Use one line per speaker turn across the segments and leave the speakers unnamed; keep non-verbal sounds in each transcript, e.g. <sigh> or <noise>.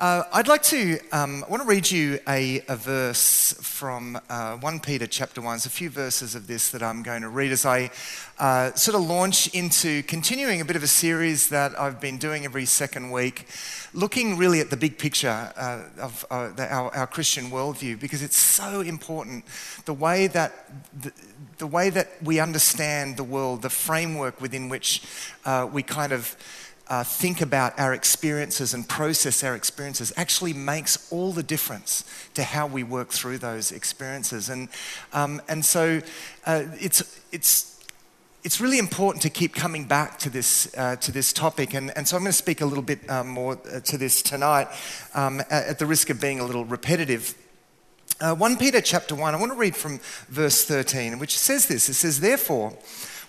Uh, I'd like to, um, I want to read you a, a verse from uh, 1 Peter chapter 1. There's a few verses of this that I'm going to read as I uh, sort of launch into continuing a bit of a series that I've been doing every second week, looking really at the big picture uh, of uh, the, our, our, Christian worldview because it's so important. The way that, the, the way that we understand the world, the framework within which uh, we kind of uh, think about our experiences and process our experiences actually makes all the difference to how we work through those experiences. And, um, and so uh, it's, it's, it's really important to keep coming back to this, uh, to this topic. And, and so I'm going to speak a little bit um, more uh, to this tonight um, at the risk of being a little repetitive. Uh, 1 Peter chapter 1, I want to read from verse 13, which says this. It says, Therefore,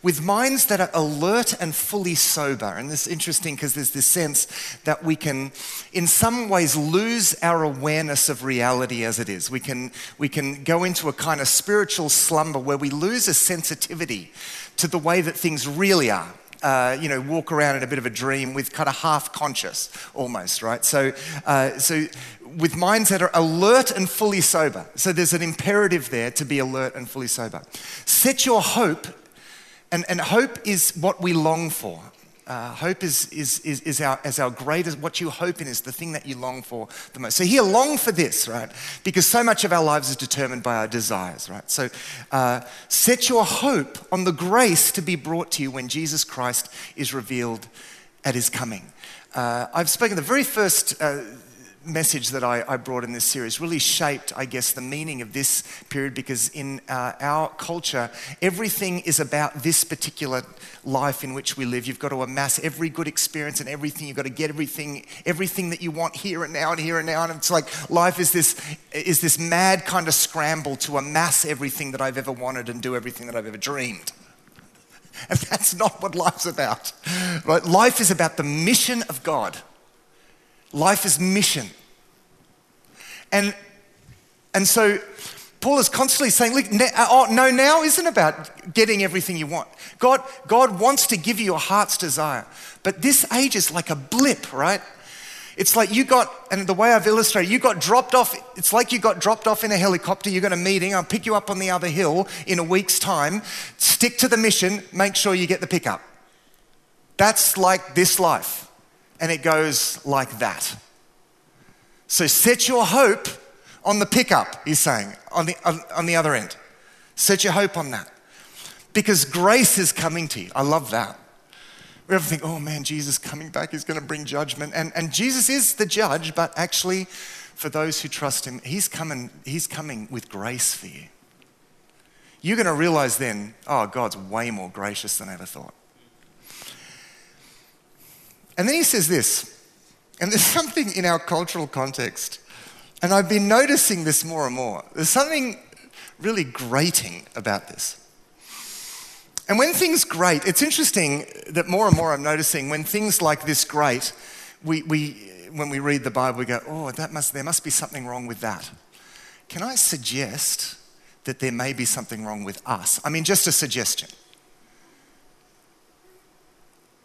with minds that are alert and fully sober. And this is interesting because there's this sense that we can, in some ways, lose our awareness of reality as it is. We can, we can go into a kind of spiritual slumber where we lose a sensitivity to the way that things really are. Uh, you know, walk around in a bit of a dream with kind of half conscious almost, right? So, uh, so with minds that are alert and fully sober. So there's an imperative there to be alert and fully sober. Set your hope and, and hope is what we long for. Uh, hope is, is, is, is, our, is our greatest, what you hope in is the thing that you long for the most. So here, long for this, right? Because so much of our lives is determined by our desires, right? So uh, set your hope on the grace to be brought to you when Jesus Christ is revealed at his coming. Uh, I've spoken the very first uh, message that I, I, brought in this series really shaped, I guess, the meaning of this period because in uh, our culture, everything is about this particular life in which we live. You've got to amass every good experience and everything. You've got to get everything, everything that you want here and now and here and now. And it's like life is this, is this mad kind of scramble to amass everything that I've ever wanted and do everything that I've ever dreamed. <laughs> And that's not what life's about. Right? Life is about the mission of God. Life is mission. And, and so Paul is constantly saying, look, uh, oh, no, now isn't about getting everything you want. God, God wants to give you your heart's desire. But this age is like a blip, right? It's like you got, and the way I've illustrated, you got dropped off, it's like you got dropped off in a helicopter, you got a meeting, I'll pick you up on the other hill in a week's time. Stick to the mission, make sure you get the pickup. That's like this life and it goes like that. So set your hope on the pickup, he's saying, on the, on, on the other end. Set your hope on that. Because grace is coming to you. I love that. We ever think, oh man, Jesus coming back is going to bring judgment. And, and Jesus is the judge, but actually, for those who trust him, he's coming, he's coming with grace for you. You're going to realize then, oh, God's way more gracious than I ever thought. And then he says this, and there's <laughs> something in our cultural context, and I've been noticing this more and more. There's something really grating about this. And when things grate, it's interesting that more and more I'm noticing when things like this grate, we, we, when we read the Bible, we go, oh, that must, there must be something wrong with that. Can I suggest that there may be something wrong with us? I mean, just a suggestion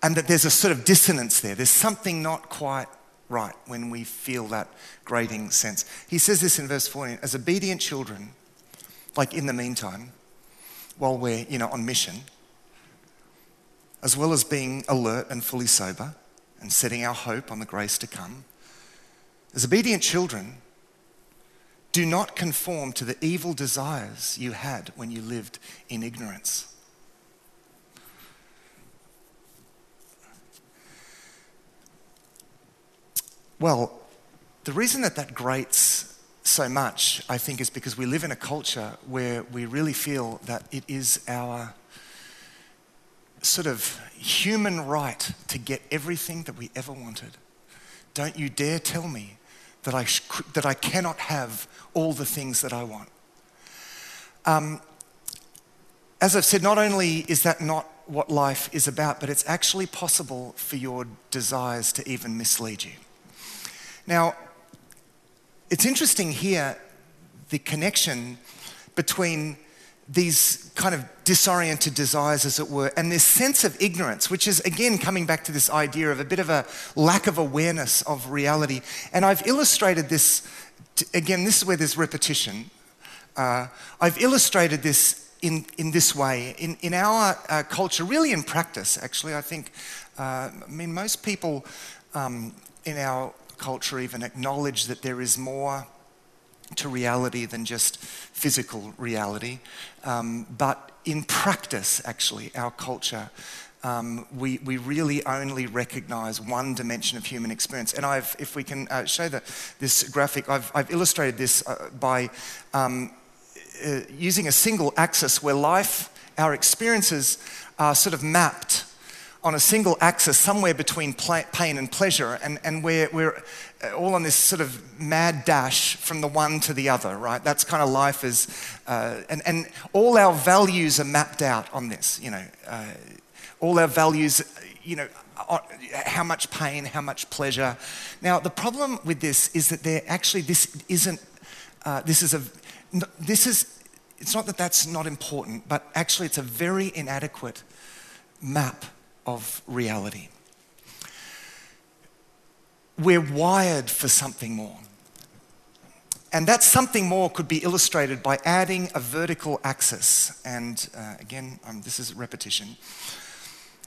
and that there's a sort of dissonance there. There's something not quite right when we feel that grating sense. He says this in verse 14 as obedient children, like in the meantime, while we're you know, on mission, as well as being alert and fully sober and setting our hope on the grace to come, as obedient children, do not conform to the evil desires you had when you lived in ignorance. Well, the reason that that grates so much, I think, is because we live in a culture where we really feel that it is our sort of human right to get everything that we ever wanted. Don't you dare tell me that I, sh- that I cannot have all the things that I want. Um, as I've said, not only is that not what life is about, but it's actually possible for your desires to even mislead you. Now, it's interesting here the connection between these kind of disoriented desires, as it were, and this sense of ignorance, which is again coming back to this idea of a bit of a lack of awareness of reality. And I've illustrated this, again, this is where there's repetition. Uh, I've illustrated this in, in this way. In, in our uh, culture, really in practice, actually, I think, uh, I mean, most people um, in our culture even acknowledge that there is more to reality than just physical reality. Um, but in practice, actually, our culture, um, we, we really only recognize one dimension of human experience. And I've, if we can uh, show the, this graphic, I've, I've illustrated this uh, by um, uh, using a single axis where life, our experiences, are sort of mapped on a single axis somewhere between pain and pleasure, and, and we're, we're uh, all on this sort of mad dash from the one to the other, right? That's kind of life is, uh, and, and all our values are mapped out on this, you know. Uh, all our values, you know, how much pain, how much pleasure. Now, the problem with this is that there actually, this isn't, uh, this is a, this is, it's not that that's not important, but actually it's a very inadequate map of reality. We're wired for something more. And that something more could be illustrated by adding a vertical axis. And uh, again, um, this is repetition.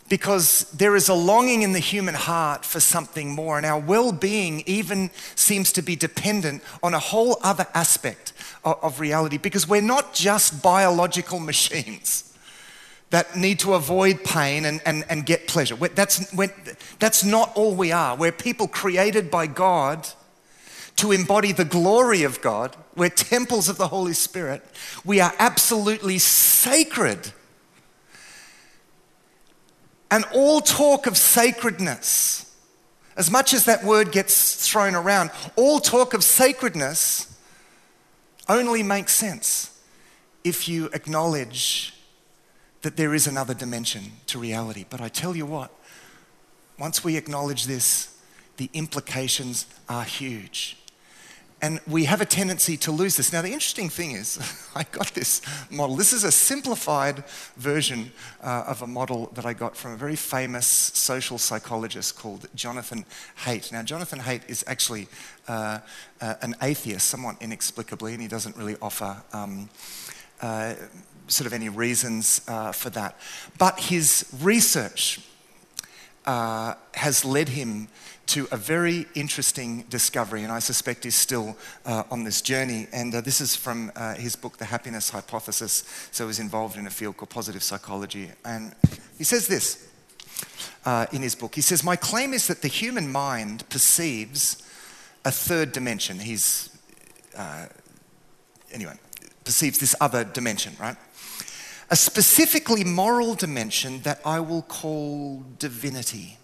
Because there is a longing in the human heart for something more, and our well being even seems to be dependent on a whole other aspect of, of reality. Because we're not just biological <laughs> machines that need to avoid pain and, and, and get pleasure. That's, that's not all we are. We're people created by God to embody the glory of God. We're temples of the Holy Spirit. We are absolutely sacred. And all talk of sacredness, as much as that word gets thrown around, all talk of sacredness only makes sense if you acknowledge that there is another dimension to reality. But I tell you what, once we acknowledge this, the implications are huge. And we have a tendency to lose this. Now, the interesting thing is, <laughs> I got this model. This is a simplified version uh, of a model that I got from a very famous social psychologist called Jonathan Haidt. Now, Jonathan Haidt is actually uh, uh, an atheist, somewhat inexplicably, and he doesn't really offer. Um, uh, sort of any reasons uh, for that. But his research uh, has led him to a very interesting discovery, and I suspect he's still uh, on this journey. And uh, this is from uh, his book, The Happiness Hypothesis. So he's involved in a field called positive psychology. And he says this uh, in his book He says, My claim is that the human mind perceives a third dimension. He's, uh, anyway, perceives this other dimension, right? A specifically moral dimension that I will call divinity.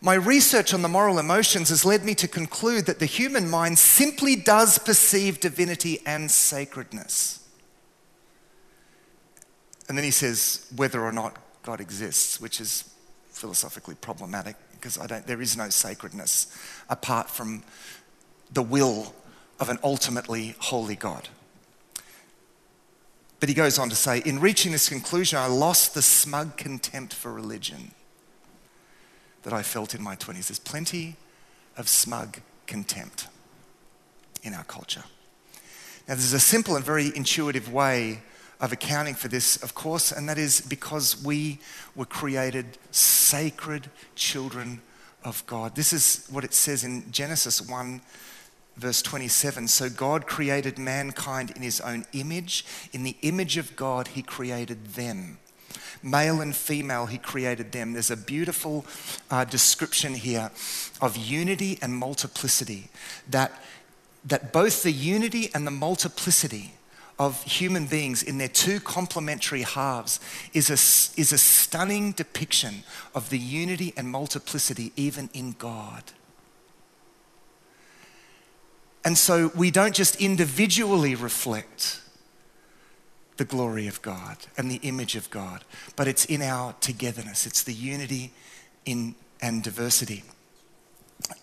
My research on the moral emotions has led me to conclude that the human mind simply does perceive divinity and sacredness. And then he says whether or not God exists, which is philosophically problematic because there is no sacredness apart from the will of an ultimately holy God. But he goes on to say, in reaching this conclusion, I lost the smug contempt for religion that I felt in my 20s. There's plenty of smug contempt in our culture. Now, there's a simple and very intuitive way of accounting for this, of course, and that is because we were created sacred children of God. This is what it says in Genesis 1 verse 27 So God created mankind in his own image. In the image of God, he created them. Male and female, he created them. There's a beautiful uh, description here of unity and multiplicity. That, that both the unity and the multiplicity of human beings in their two complementary halves is a, is a stunning depiction of the unity and multiplicity even in God. And so we don't just individually reflect the glory of God and the image of God, but it's in our togetherness. It's the unity in, and diversity.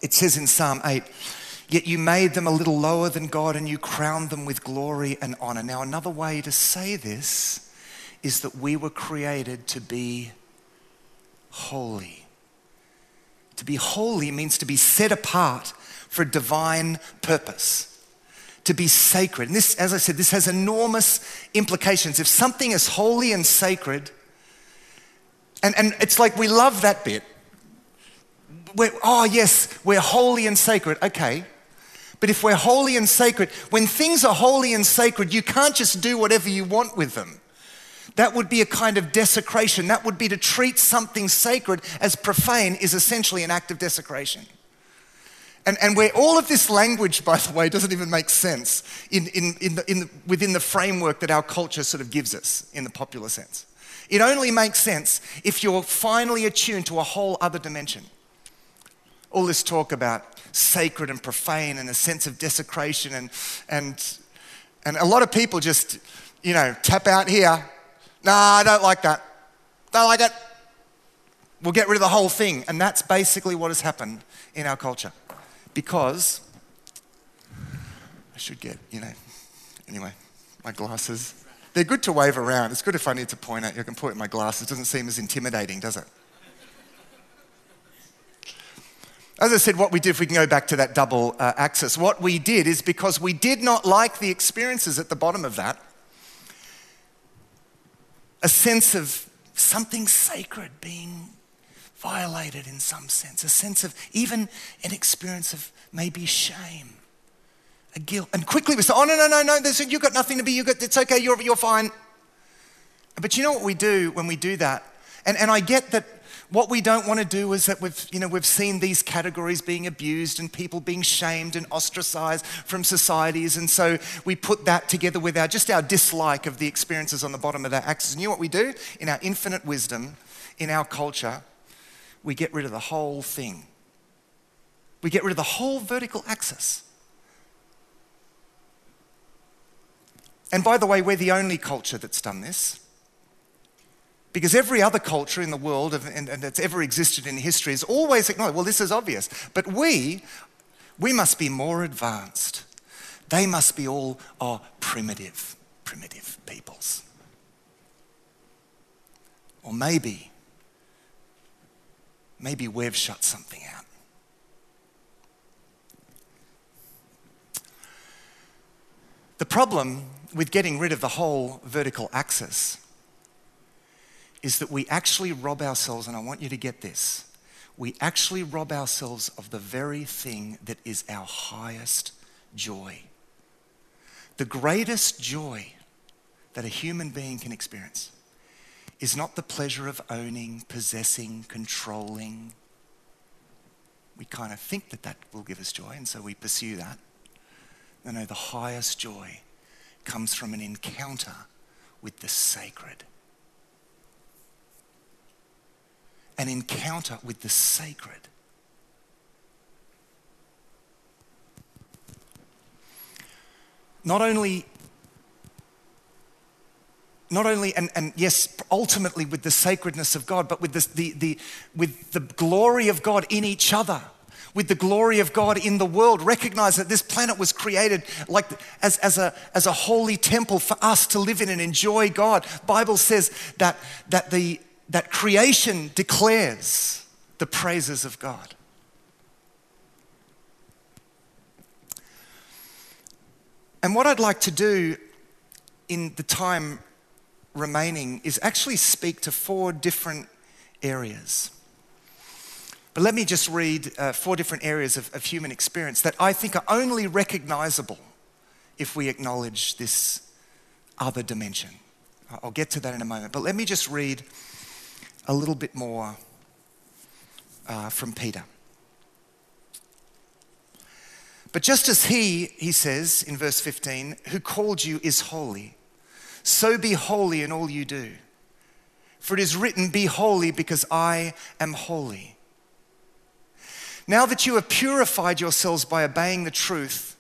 It says in Psalm 8, Yet you made them a little lower than God and you crowned them with glory and honor. Now, another way to say this is that we were created to be holy. To be holy means to be set apart for a divine purpose, to be sacred. And this, as I said, this has enormous implications. If something is holy and sacred, and, and it's like we love that bit. We're, oh, yes, we're holy and sacred. Okay. But if we're holy and sacred, when things are holy and sacred, you can't just do whatever you want with them. That would be a kind of desecration. That would be to treat something sacred as profane, is essentially an act of desecration. And, and where all of this language, by the way, doesn't even make sense in, in, in the, in the, within the framework that our culture sort of gives us in the popular sense. It only makes sense if you're finally attuned to a whole other dimension. All this talk about sacred and profane and a sense of desecration, and, and, and a lot of people just, you know, tap out here. Nah, I don't like that. Don't like it. We'll get rid of the whole thing. And that's basically what has happened in our culture. Because I should get, you know, anyway, my glasses. They're good to wave around. It's good if I need to point at you. I can point at my glasses. It doesn't seem as intimidating, does it? As I said, what we did, if we can go back to that double uh, axis, what we did is because we did not like the experiences at the bottom of that, a sense of something sacred being violated in some sense, a sense of even an experience of maybe shame a guilt. And quickly we say, oh, no, no, no, no, you've got nothing to be, you got, it's okay, you're, you're fine. But you know what we do when we do that? And, and I get that what we don't want to do is that we've, you know, we've seen these categories being abused and people being shamed and ostracized from societies. And so we put that together with our, just our dislike of the experiences on the bottom of that axis. And you know what we do? In our infinite wisdom, in our culture, we get rid of the whole thing. We get rid of the whole vertical axis. And by the way, we're the only culture that's done this. Because every other culture in the world and, that's ever existed in history has always acknowledged, well, this is obvious. But we, we must be more advanced. They must be all oh, primitive, primitive peoples. Or maybe, maybe we've shut something out. The problem with getting rid of the whole vertical axis is that we actually rob ourselves, and I want you to get this we actually rob ourselves of the very thing that is our highest joy. The greatest joy that a human being can experience is not the pleasure of owning, possessing, controlling. We kind of think that that will give us joy, and so we pursue that. No, no, the highest joy comes from an encounter with the sacred. An encounter with the sacred. Not only not only, and, and yes, ultimately with the sacredness of God, but with, this, the, the, with the glory of God in each other with the glory of God in the world. Recognize that this planet was created like as, as, a, as a holy temple for us to live in and enjoy God. Bible says that, that, the, that creation declares the praises of God. And what I'd like to do in the time remaining is actually speak to four different areas. But let me just read uh, four different areas of, of human experience that I think are only recognizable if we acknowledge this other dimension. I'll get to that in a moment. But let me just read a little bit more uh, from Peter. But just as he, he says in verse 15, who called you is holy, so be holy in all you do. For it is written, Be holy because I am holy. Now that you have purified yourselves by obeying the truth,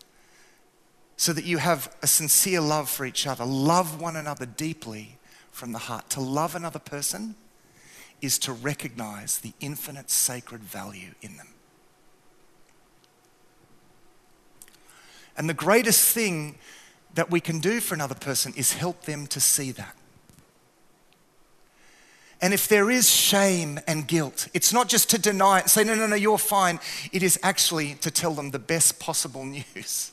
so that you have a sincere love for each other, love one another deeply from the heart. To love another person is to recognize the infinite sacred value in them. And the greatest thing that we can do for another person is help them to see that. And if there is shame and guilt, it's not just to deny it say, no, no, no, you're fine. It is actually to tell them the best possible <laughs> news.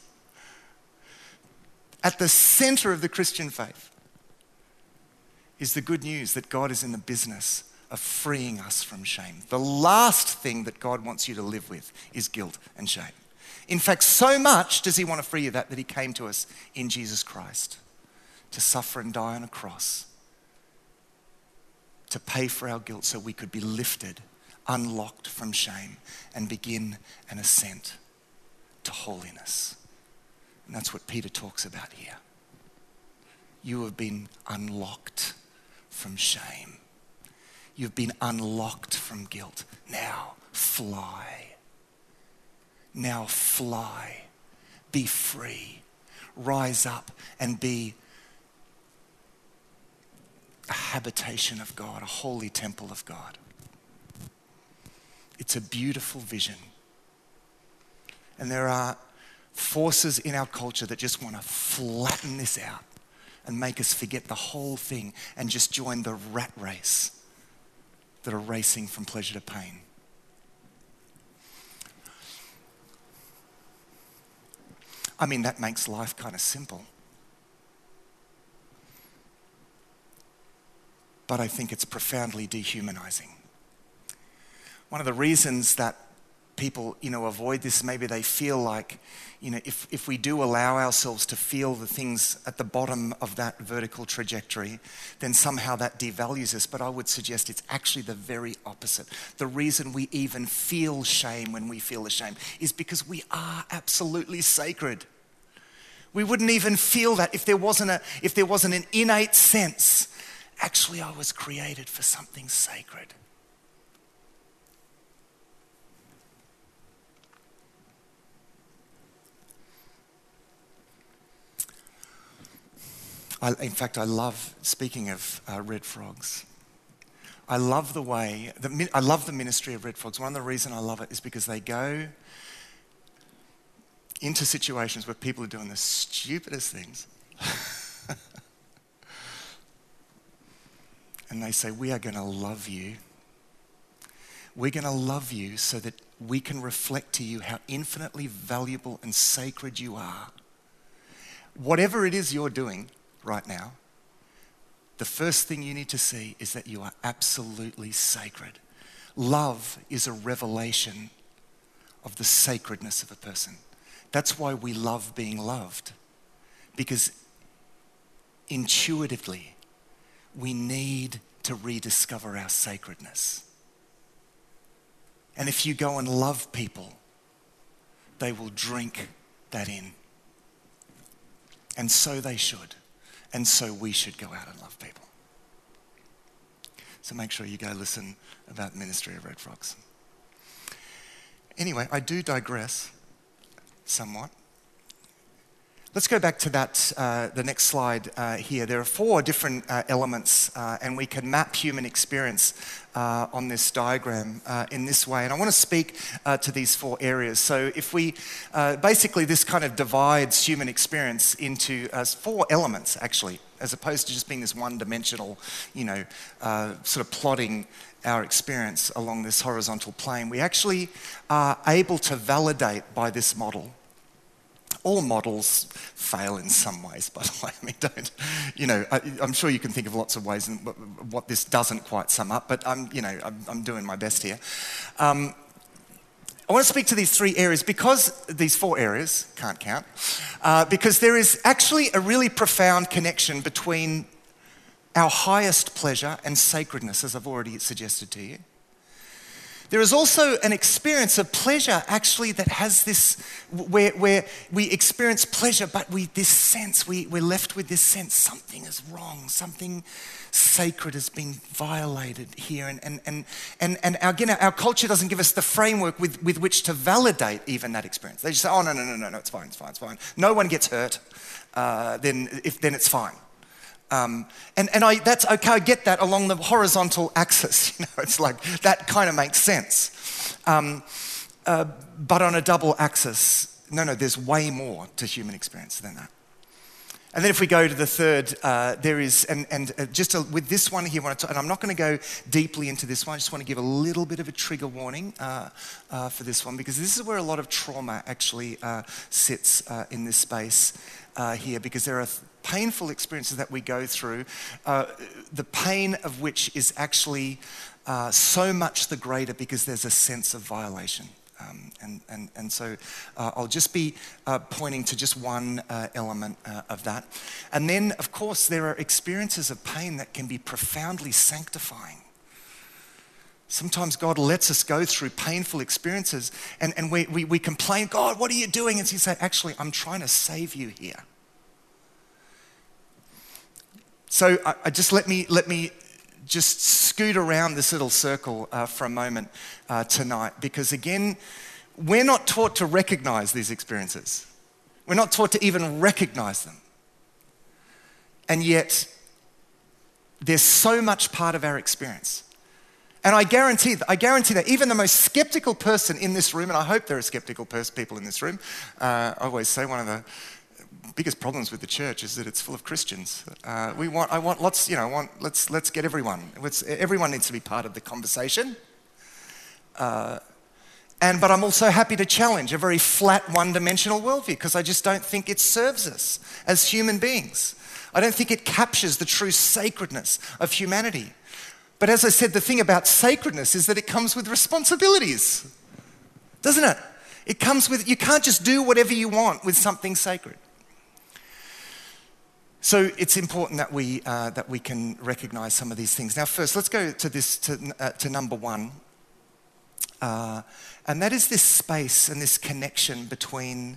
At the center of the Christian faith is the good news that God is in the business of freeing us from shame. The last thing that God wants you to live with is guilt and shame. In fact, so much does He want to free you that that He came to us in Jesus Christ to suffer and die on a cross to pay for our guilt so we could be lifted, unlocked from shame, and begin an ascent to holiness. And that's what Peter talks about here. You have been unlocked from shame. You've been unlocked from guilt. Now fly. Now fly. Be free. Rise up and be a habitation of God, a holy temple of God. It's a beautiful vision. And there are forces in our culture that just want to flatten this out and make us forget the whole thing and just join the rat race that are racing from pleasure to pain. I mean, that makes life kind of simple. but I think it's profoundly dehumanizing. One of the reasons that people, you know, avoid this, maybe they feel like, you know, if, if we do allow ourselves to feel the things at the bottom of that vertical trajectory, then somehow that devalues us. But I would suggest it's actually the very opposite. The reason we even feel shame when we feel ashamed is because we are absolutely sacred. We wouldn't even feel that if there wasn't, a, if there wasn't an innate sense Actually, I was created for something sacred. I, in fact, I love, speaking of uh, red frogs, I love the way, the, I love the ministry of red frogs. One of the reasons I love it is because they go into situations where people are doing the stupidest things. <laughs> and they say, We are going to love you. We're going to love you so that we can reflect to you how infinitely valuable and sacred you are. Whatever it is you're doing right now, the first thing you need to see is that you are absolutely sacred. Love is a revelation of the sacredness of a person. That's why we love being loved, because intuitively, we need to rediscover our sacredness. And if you go and love people, they will drink that in. And so they should. And so we should go out and love people. So make sure you go listen about ministry of Red Frogs. Anyway, I do digress somewhat. Let's go back to that, uh, the next slide uh, here. There are four different uh, elements, uh, and we can map human experience uh, on this diagram uh, in this way. And I want to speak to these four areas. So, if we basically, this kind of divides human experience into four elements, actually, as opposed to just being this one dimensional, you know, sort of plotting our experience along this horizontal plane. We actually are able to validate by this model all models fail in some ways, <laughs> by the way. I mean, don't, you know, I, am sure you can think of lots of ways in what this doesn't quite sum up, but I'm, you know, I'm, I'm doing my best here. Um, I want to speak to these three areas because these four areas, can't count, uh, because there is actually a really profound connection between our highest pleasure and sacredness, as I've already suggested to you. There is also an experience of pleasure, actually, that has this, where, where we experience pleasure, but we, this sense, we, we're left with this sense something is wrong, something sacred has been violated here. And, and, and, and, and again, our culture doesn't give us the framework with, with which to validate even that experience. They just say, oh, no, no, no, no, no, it's fine, it's fine, it's fine. No one gets hurt, uh, then, if, then it's fine. Um, and and I, that's okay, I get that along the horizontal axis. <laughs> You know, it's like that kind of makes sense. Um, uh, but on a double axis, no, no, there's way more to human experience than that. And then if we go to the third, uh, there is, and, and uh, just with this one here, and I'm not going to go deeply into this one, I just want to give a little bit of a trigger warning uh, uh, for this one, because this is where a lot of trauma actually uh, sits uh, in this space here, because there are painful experiences that we go through, the pain of which is actually so much the greater because there's a sense of violation. Um, and, and, and so uh, I'll just be uh, pointing to just one uh, element uh, of that. And then, of course, there are experiences of pain that can be profoundly sanctifying. Sometimes God lets us go through painful experiences and, and we, we, we complain, God, what are you doing? And He says, Actually, I'm trying to save you here. So I, I just let me, let me just scoot around this little circle uh, for a moment uh, tonight because, again, we're not taught to recognize these experiences. We're not taught to even recognize them. And yet, there's so much part of our experience. And I guarantee, I guarantee that even the most skeptical person in this room, and I hope there are skeptical people in this room, uh, I always say one of the biggest problems with the church is that it's full of Christians. Uh, we want, I want lots, you know, want, let's, let's get everyone. Let's, everyone needs to be part of the conversation. Uh, and, but I'm also happy to challenge a very flat, one dimensional worldview because I just don't think it serves us as human beings. I don't think it captures the true sacredness of humanity. But as I said, the thing about sacredness is that it comes with responsibilities, doesn't it? It comes with, you can't just do whatever you want with something sacred. So it's important that we, uh, that we can recognize some of these things. Now, first, let's go to this, to, uh, to number one. Uh, and that is this space and this connection between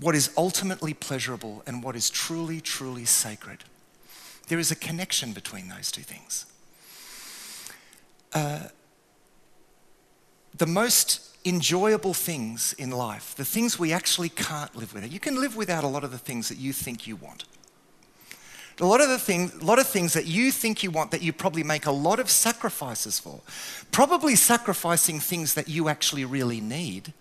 what is ultimately pleasurable and what is truly, truly sacred. There is a connection between those two things. Uh, the most enjoyable things in life, the things we actually can't live without, you can live without a lot of the things that you think you want. A lot of the things, a lot of things that you think you want that you probably make a lot of sacrifices for. Probably sacrificing things that you actually really need.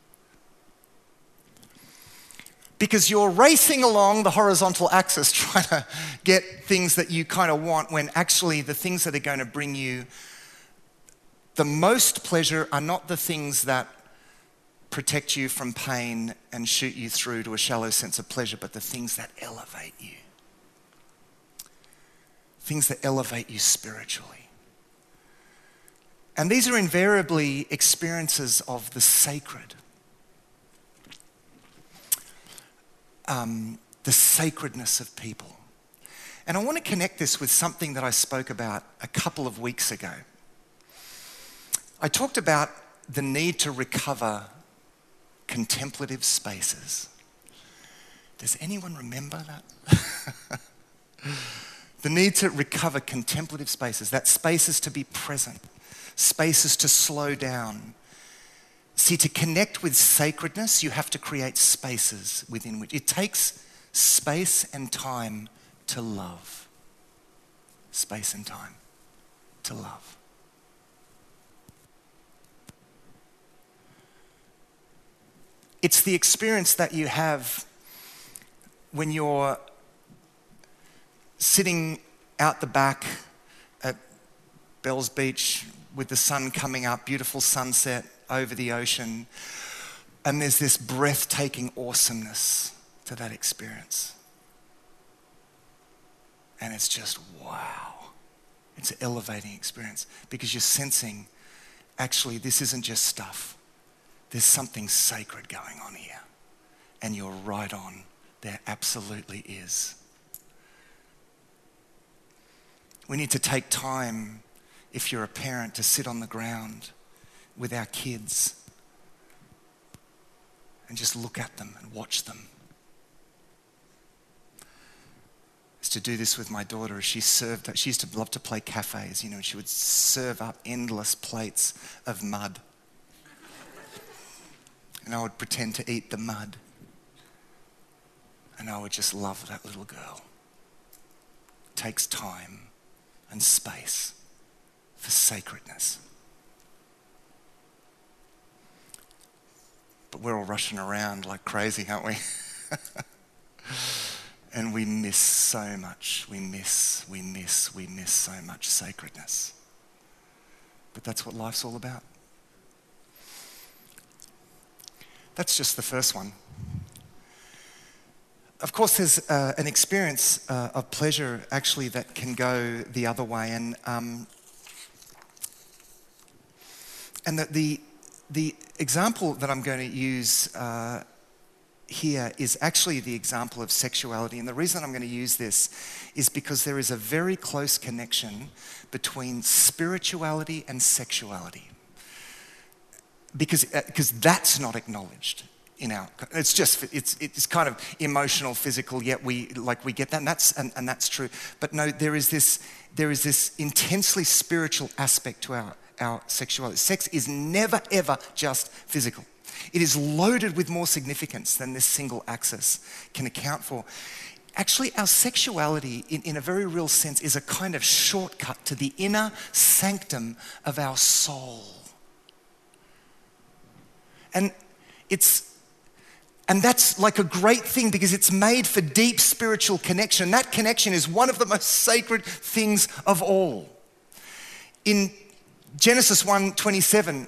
Because you're racing along the horizontal axis <laughs> trying to get things that you kind of want when actually the things that are going to bring you the most pleasure are not the things that protect you from pain and shoot you through to a shallow sense of pleasure, but the things that elevate you things that elevate you spiritually. And these are invariably experiences of the sacred, um, the sacredness of people. And I want to connect this with something that I spoke about a couple of weeks ago. I talked about the need to recover contemplative spaces. Does anyone remember that? <laughs> The need to recover contemplative spaces, that spaces to be present, spaces to slow down. See, to connect with sacredness, you have to create spaces within which it takes space and time to love. Space and time to love. It's the experience that you have when you're sitting out the back at Bells Beach with the sun coming up, beautiful sunset over the ocean. And there's this breathtaking awesomeness to that experience. And it's just wow. It's an elevating experience because you're sensing actually, this isn't just stuff, there's something sacred going on here. And you're right on. There absolutely is. We need to take time, if you're a parent, to sit on the ground with our kids and just look at them and watch them. Is to do this with my daughter. She served. She used to love to play cafes. You know, she would serve up endless plates of mud, and I would pretend to eat the mud, and I would just love that little girl. It takes time and space for sacredness. but we're all rushing around like crazy, aren't we? <laughs> and we miss so much. We miss, we miss, we miss so much sacredness. But that's what life's all about. That's just the first one. Of course, there's uh, an experience uh, of pleasure actually that can go the other way. And, um, and the, the, the, example that I'm going to use uh, here is actually the example of sexuality. And the reason I'm going to use this is because there is a very close connection between spirituality and sexuality. Because, because uh, that's not acknowledged in our it's just it's it's kind of emotional physical yet we like we get that and that's and, and that's true. But no there is this there is this intensely spiritual aspect to our our sexuality. Sex is never ever just physical. It is loaded with more significance than this single axis can account for. Actually our sexuality in, in a very real sense is a kind of shortcut to the inner sanctum of our soul. And it's and that's like a great thing because it's made for deep spiritual connection. That connection is one of the most sacred things of all. In Genesis 1:27,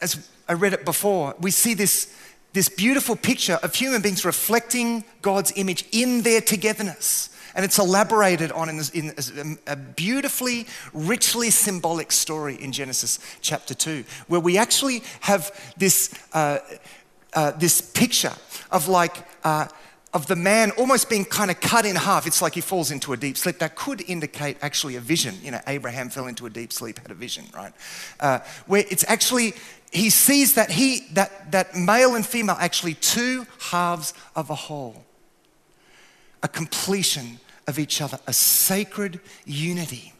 as I read it before, we see this, this beautiful picture of human beings reflecting God's image in their togetherness. And it's elaborated on in, in a beautifully, richly symbolic story in Genesis chapter 2, where we actually have this. Uh, uh, this picture of like, uh, of the man almost being kind of cut in half. It's like he falls into a deep sleep. That could indicate actually a vision. You know, Abraham fell into a deep sleep, had a vision, right? Uh, where it's actually, he sees that he, that, that male and female actually two halves of a whole, a completion of each other, a sacred unity.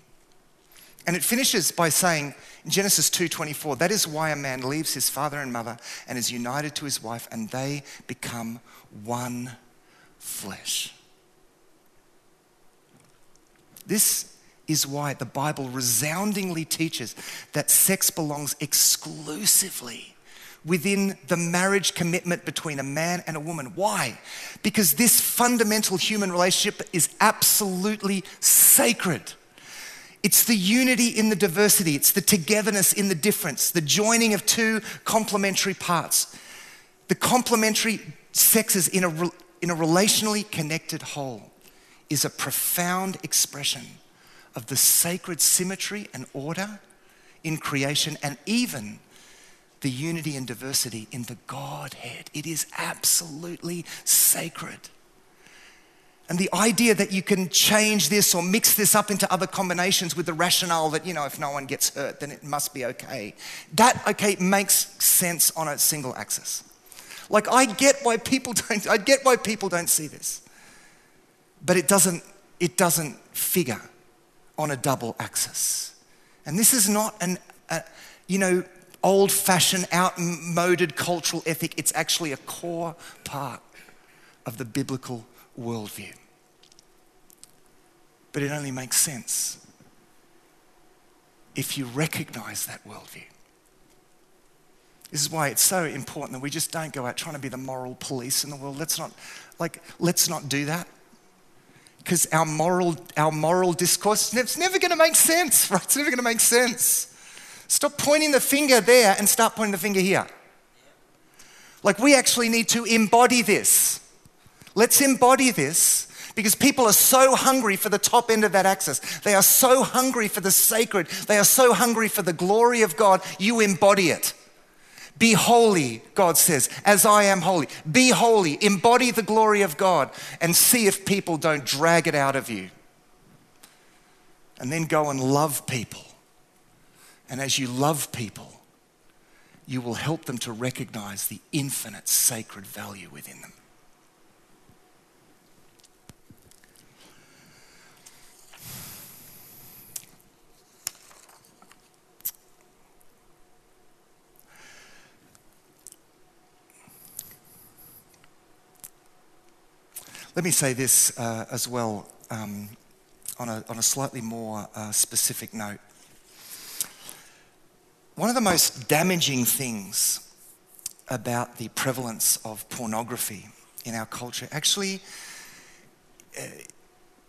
And it finishes by saying, in Genesis 2:24, that is why a man leaves his father and mother and is united to his wife and they become one flesh. This is why the Bible resoundingly teaches that sex belongs exclusively within the marriage commitment between a man and a woman. Why? Because this fundamental human relationship is absolutely sacred. It's the unity in the diversity, it's the togetherness in the difference, the joining of two complementary parts. The complementary sexes in a, in a relationally connected whole is a profound expression of the sacred symmetry and order in creation and even the unity and diversity in the Godhead. It is absolutely sacred. And the idea that you can change this or mix this up into other combinations with the rationale that, you know, if no one gets hurt, then it must be okay. That, okay, makes sense on a single axis. Like, I get why people <laughs> don't, I get why people don't see this. But it doesn't, it doesn't figure on a double axis. And this is not an, a, you know, old fashioned, outmoded cultural ethic. It's actually a core part of the biblical worldview. But it only makes sense if you recognize that worldview. This is why it's so important that we just don't go out trying to be the moral police in the world. Let's not, like, let's not do that. Because our moral, our moral discourse, it's never going to make sense, right? It's never going to make sense. Stop pointing the finger there and start pointing the finger here. Like, we actually need to embody this. Let's embody this because people are so hungry for the top end of that axis. They are so hungry for the sacred. They are so hungry for the glory of God. You embody it. Be holy, God says, as I am holy. Be holy, embody the glory of God, and see if people don't drag it out of you. And then go and love people. And as you love people, you will help them to recognize the infinite sacred value within them. Let me say this uh, as well um, on, a, on, a, slightly more uh, specific note. One of the most damaging things about the prevalence of pornography in our culture. Actually, uh,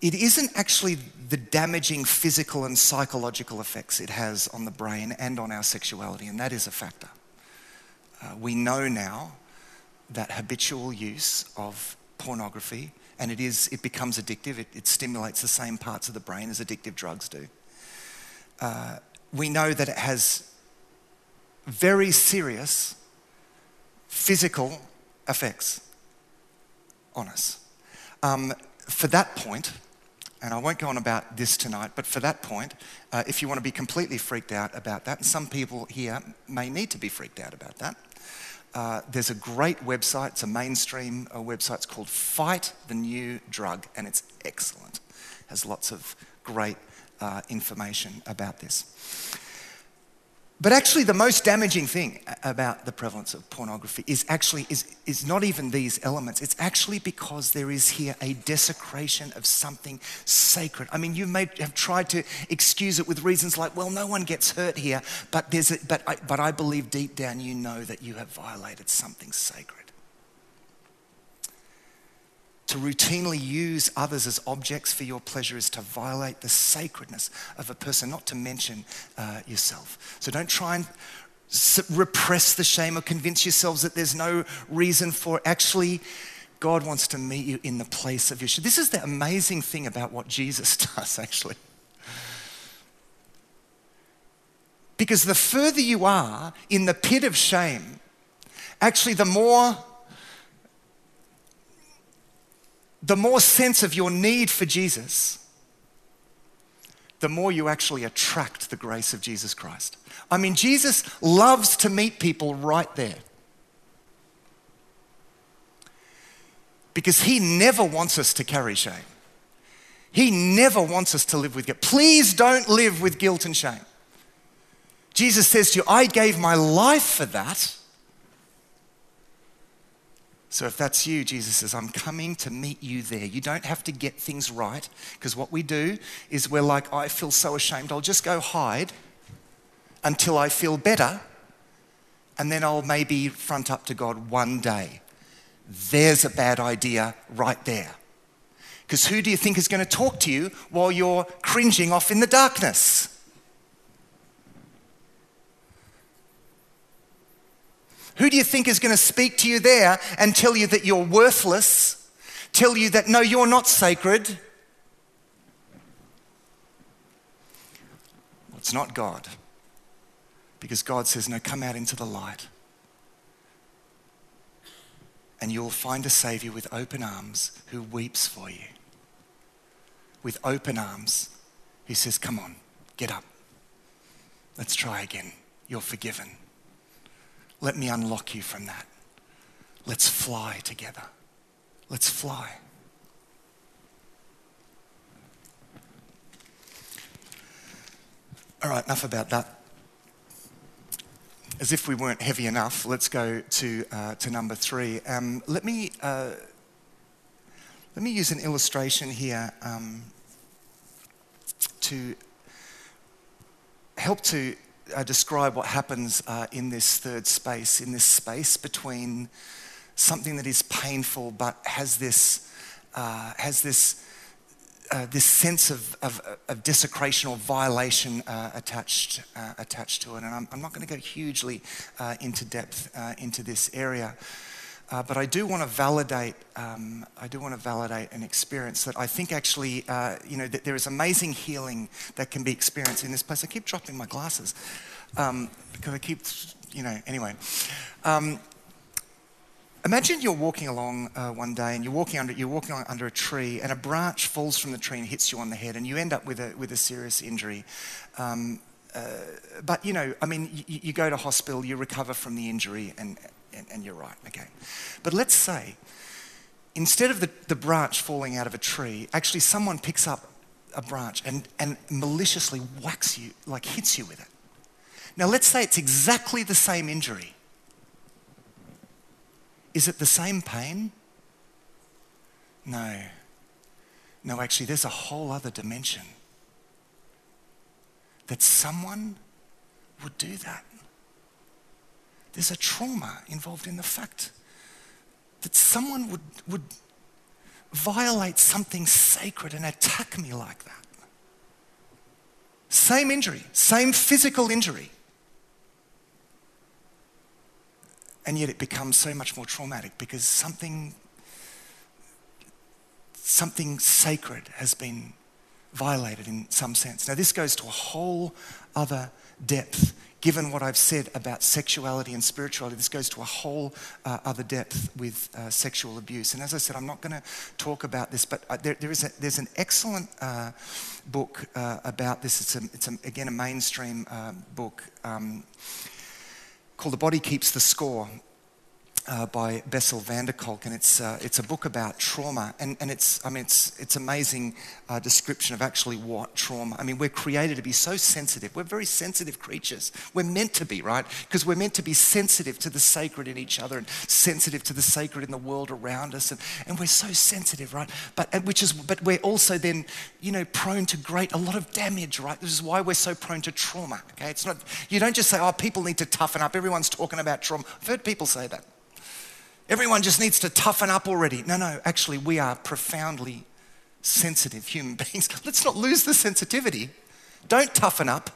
it isn't actually the damaging physical and psychological effects it has on the brain and on our sexuality, and that is a factor. Uh, we know now that habitual use of pornography, and it, is, it becomes addictive, it, it stimulates the same parts of the brain as addictive drugs do. Uh, we know that it has very serious physical effects on us. Um, for that point, and I won't go on about this tonight, but for that point, uh, if you want to be completely freaked out about that, and some people here may need to be freaked out about that, uh, there's a great website, it's a mainstream uh, website, it's called Fight the New Drug, and it's excellent. It has lots of great uh, information about this. But actually, the most damaging thing about the prevalence of pornography is actually is, is not even these elements. It's actually because there is here a desecration of something sacred. I mean, you may have tried to excuse it with reasons like, well, no one gets hurt here, but, there's a, but, I, but I believe deep down you know that you have violated something sacred to routinely use others as objects for your pleasure is to violate the sacredness of a person, not to mention uh, yourself. So don't try and repress the shame or convince yourselves that there's no reason for actually. God wants to meet you in the place of your shame. This is the amazing thing about what Jesus <laughs> does, actually. Because the further you are in the pit of shame, actually, the more the more sense of your need for Jesus, the more you actually attract the grace of Jesus Christ. I mean, Jesus loves to meet people right there. Because he never wants us to carry shame. He never wants us to live with guilt. Please don't live with guilt and shame. Jesus says to you, I gave my life for that. So if that's you, Jesus says, I'm coming to meet you there. You don't have to get things right, because what we do is we're like, I feel so ashamed, I'll just go hide until I feel better, and then I'll maybe front up to God one day. There's a bad idea right there. Because who do you think is going to talk to you while you're cringing off in the darkness? Who do you think is going to speak to you there and tell you that you're worthless? Tell you that no, you're not sacred? It's not God. Because God says, no, come out into the light. And you'll find a Savior with open arms who weeps for you. With open arms, He says, Come on, get up. Let's try again. You're forgiven. Let me unlock you from that. Let's fly together. Let's fly. All right, enough about that. As if we weren't heavy enough, let's go to, uh, to number three. Um, let, me, uh, let me use an illustration here um, to help to uh, describe what happens uh, in this third space, in this space between something that is painful but has this, uh, has this, uh, this sense of, of, of, desecration or violation uh, attached, uh, attached to it. And I'm, I'm not going to go hugely into depth into this area. Uh, but I do want to validate. Um, I do want to validate an experience that I think actually, uh, you know, that there is amazing healing that can be experienced in this place. I keep dropping my glasses um, because I keep, you know. Anyway, um, imagine you're walking along uh, one day and you're walking under you're walking under a tree and a branch falls from the tree and hits you on the head and you end up with a with a serious injury. Um, uh, but you know, I mean, you, you go to hospital, you recover from the injury, and and, and you're right, okay. But let's say instead of the, the branch falling out of a tree, actually someone picks up a branch and, and maliciously whacks you, like hits you with it. Now, let's say it's exactly the same injury. Is it the same pain? No. No, actually, there's a whole other dimension that someone would do that there's a trauma involved in the fact that someone would, would violate something sacred and attack me like that. Same injury, same physical injury. And yet it becomes so much more traumatic because something, something sacred has been violated in some sense. Now, this goes to a whole other depth. Given what I've said about sexuality and spirituality, this goes to a whole uh, other depth with uh, sexual abuse. And as I said, I'm not going to talk about this, but uh, there, there is a, there's an excellent uh, book uh, about this. It's, a, it's a, again a mainstream uh, book um, called The Body Keeps the Score uh, by Bessel van der Kolk, and it's, uh, it's a book about trauma. And, and it's, I mean, it's, it's amazing uh, description of actually what trauma. I mean, we're created to be so sensitive. We're very sensitive creatures. We're meant to be, right? Because we're meant to be sensitive to the sacred in each other and sensitive to the sacred in the world around us. And, and we're so sensitive, right? But, which is, but we're also then, you know, prone to great, a lot of damage, right? This is why we're so prone to trauma, okay? It's not, you don't just say, oh, people need to toughen up. Everyone's talking about trauma. I've heard people say that. Everyone just needs to toughen up already. No, no, actually, we are profoundly sensitive human <laughs> beings. Let's not lose the sensitivity. Don't toughen up.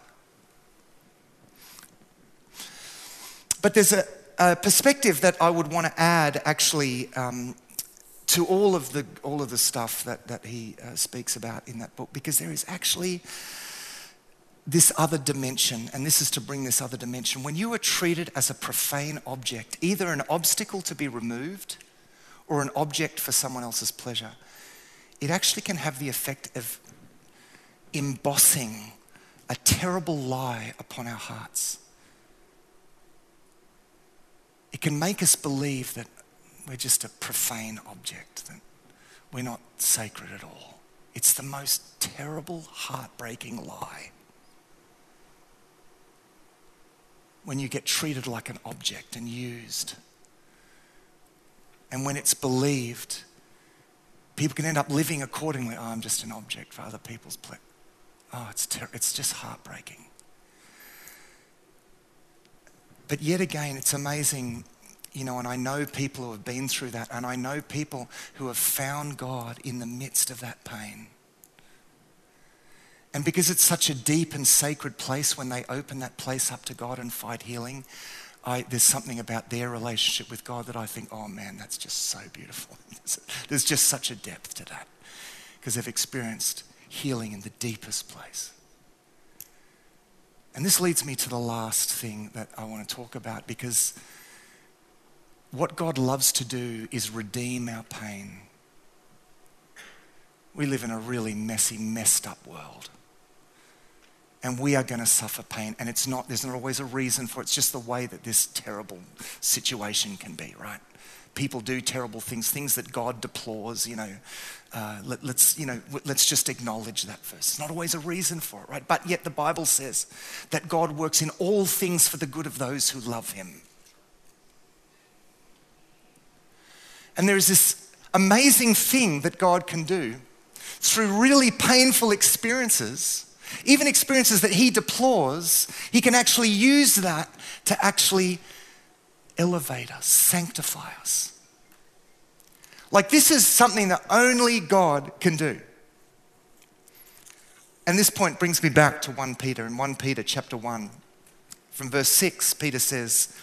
But there's a, a perspective that I would want to add actually um, to all of the, all of the stuff that, that he uh, speaks about in that book, because there is actually this other dimension, and this is to bring this other dimension. When you are treated as a profane object, either an obstacle to be removed or an object for someone else's pleasure, it actually can have the effect of embossing a terrible lie upon our hearts. It can make us believe that we're just a profane object, that we're not sacred at all. It's the most terrible, heartbreaking lie. When you get treated like an object and used. And when it's believed, people can end up living accordingly. Oh, I'm just an object for other people's pleasure. Oh, it's, ter- it's just heartbreaking. But yet again, it's amazing, you know, and I know people who have been through that, and I know people who have found God in the midst of that pain. And because it's such a deep and sacred place, when they open that place up to God and find healing, I, there's something about their relationship with God that I think, oh man, that's just so beautiful. <laughs> there's just such a depth to that because they've experienced healing in the deepest place. And this leads me to the last thing that I want to talk about because what God loves to do is redeem our pain. We live in a really messy, messed up world and we are going to suffer pain. And it's not, there's not always a reason for it. It's just the way that this terrible situation can be, right? People do terrible things, things that God deplores, you know. Uh, let, us you know, let's just acknowledge that first. It's not always a reason for it, right? But yet the Bible says that God works in all things for the good of those who love him. And there is this amazing thing that God can do through really painful experiences even experiences that he deplores, he can actually use that to actually elevate us, sanctify us. Like, this is something that only God can do. And this point brings me back to 1 Peter. In 1 Peter chapter 1, from verse 6, Peter says,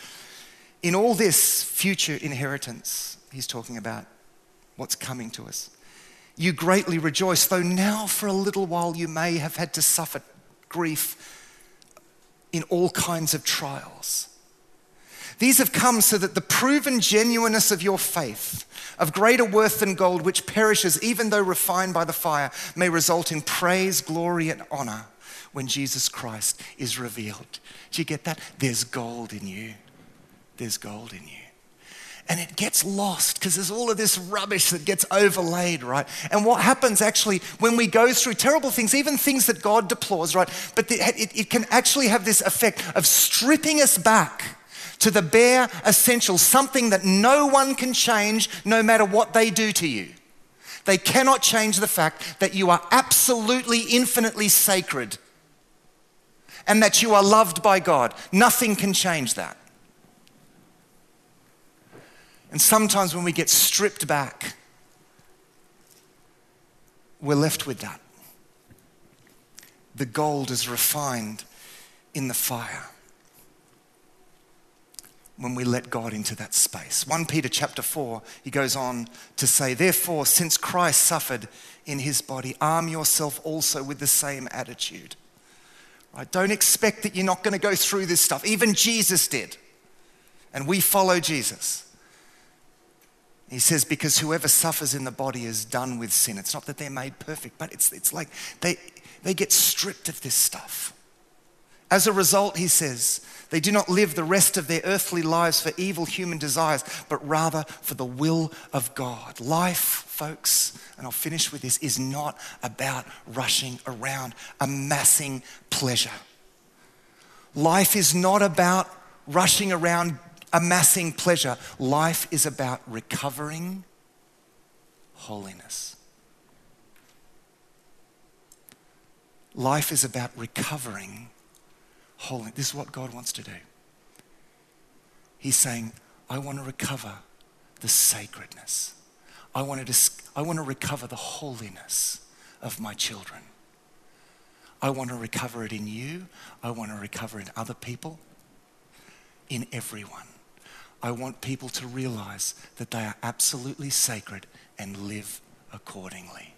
In all this future inheritance, he's talking about what's coming to us you greatly rejoice, though now for a little while you may have had to suffer grief in all kinds of trials. These have come so that the proven genuineness of your faith, of greater worth than gold, which perishes even though refined by the fire, may result in praise, glory, and honor when Jesus Christ is revealed. Do you get that? There's gold in you. There's gold in you and it gets lost because there's all of this rubbish that gets overlaid, right? And what happens actually when we go through terrible things, even things that God deplores, right? But it, it can actually have this effect of stripping us back to the bare essentials, something that no one can change no matter what they do to you. They cannot change the fact that you are absolutely infinitely sacred and that you are loved by God. Nothing can change that. And sometimes when we get stripped back, we're left with that. The gold is refined in the fire when we let God into that space. 1 Peter chapter 4, he goes on to say, Therefore, since Christ suffered in his body, arm yourself also with the same attitude. Right? Don't expect that you're not going to go through this stuff. Even Jesus did. And we follow Jesus. He says, because whoever suffers in the body is done with sin. It's not that they're made perfect, but it's, it's like they, they get stripped of this stuff. As a result, he says, they do not live the rest of their earthly lives for evil human desires, but rather for the will of God. Life, folks, and I'll finish with this, is not about rushing around, amassing pleasure. Life is not about rushing around, amassing pleasure. Life is about recovering holiness. Life is about recovering holiness. This is what God wants to do. He's saying, I want to recover the sacredness. I want to, I want to recover the holiness of my children. I want to recover it in you. I want to recover it in other people, in everyone. I want people to realize that they are absolutely sacred and live accordingly.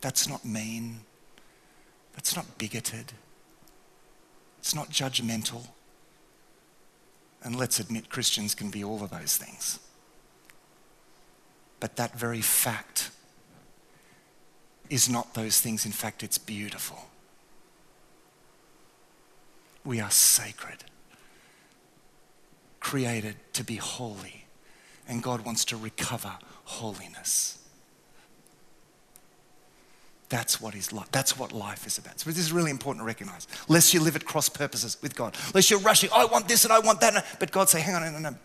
That's not mean. That's not bigoted. It's not judgmental. And let's admit, Christians can be all of those things. But that very fact is not those things. In fact, it's beautiful. We are sacred, created to be holy, and God wants to recover holiness. That's what is life. That's what life is about. So this is really important to recognize. Lest you live at cross purposes with God. Lest you're rushing, I want this and I want that. But God say, hang on, no, no, no.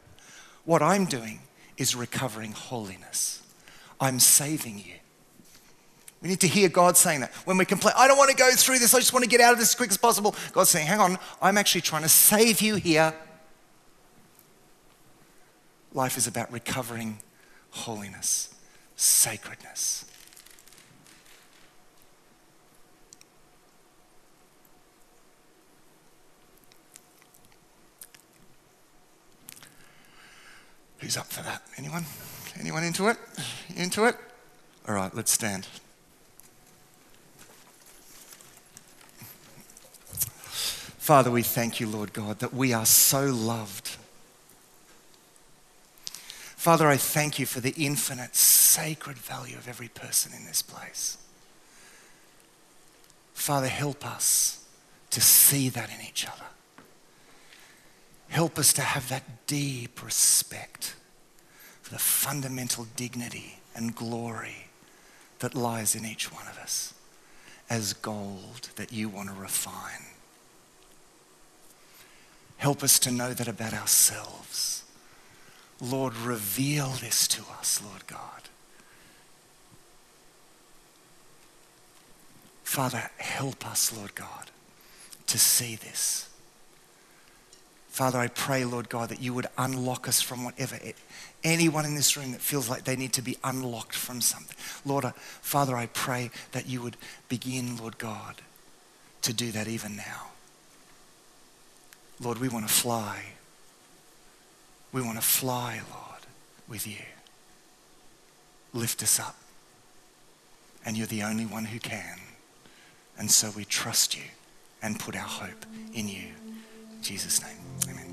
What I'm doing is recovering holiness. I'm saving you. We need to hear God saying that. When we complain, I don't want to go through this, I just want to get out of this as quick as possible. God's saying, hang on, I'm actually trying to save you here. Life is about recovering holiness, sacredness. Who's up for that? Anyone? Anyone into it? Into it? All right, let's stand. Father, we thank you, Lord God, that we are so loved. Father, I thank you for the infinite, sacred value of every person in this place. Father, help us to see that in each other. Help us to have that deep respect for the fundamental dignity and glory that lies in each one of us as gold that you want to refine. Help us to know that about ourselves. Lord, reveal this to us, Lord God. Father, help us, Lord God, to see this Father, I pray, Lord God, that you would unlock us from whatever, it, anyone in this room that feels like they need to be unlocked from something. Lord, uh, Father, I pray that you would begin, Lord God, to do that even now. Lord, we want to fly. We want to fly, Lord, with you. Lift us up. And you're the only one who can. And so we trust you and put our hope in you. In Jesus' name. Amen.